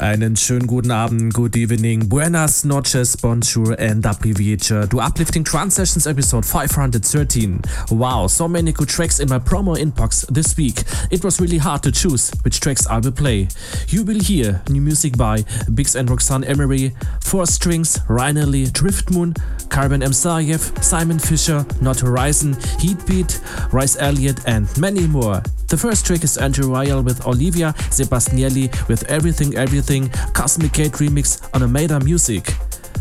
Einen schönen guten Abend, good evening, buenas noches, bonjour and aprivietje to Uplifting Trance Sessions episode 513. Wow, so many good tracks in my promo inbox this week. It was really hard to choose which tracks I will play. You will hear new music by Biggs and Roxanne Emery, Four Strings, Rainer Driftmoon, Carbon M. Sayev, Simon Fisher, Not Horizon, Heatbeat, Rice Elliott, and many more. The first track is Andrew Rayel with Olivia Sebastianelli with Everything Everything Cosmic Gate remix on Armada Music.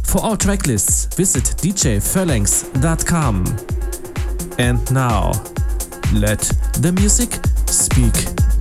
For all tracklists, visit djphalanx.com. And now, let the music speak.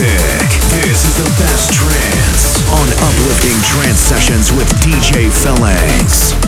Music. This is the best trance on Uplifting Trance Sessions with DJ Phalanx.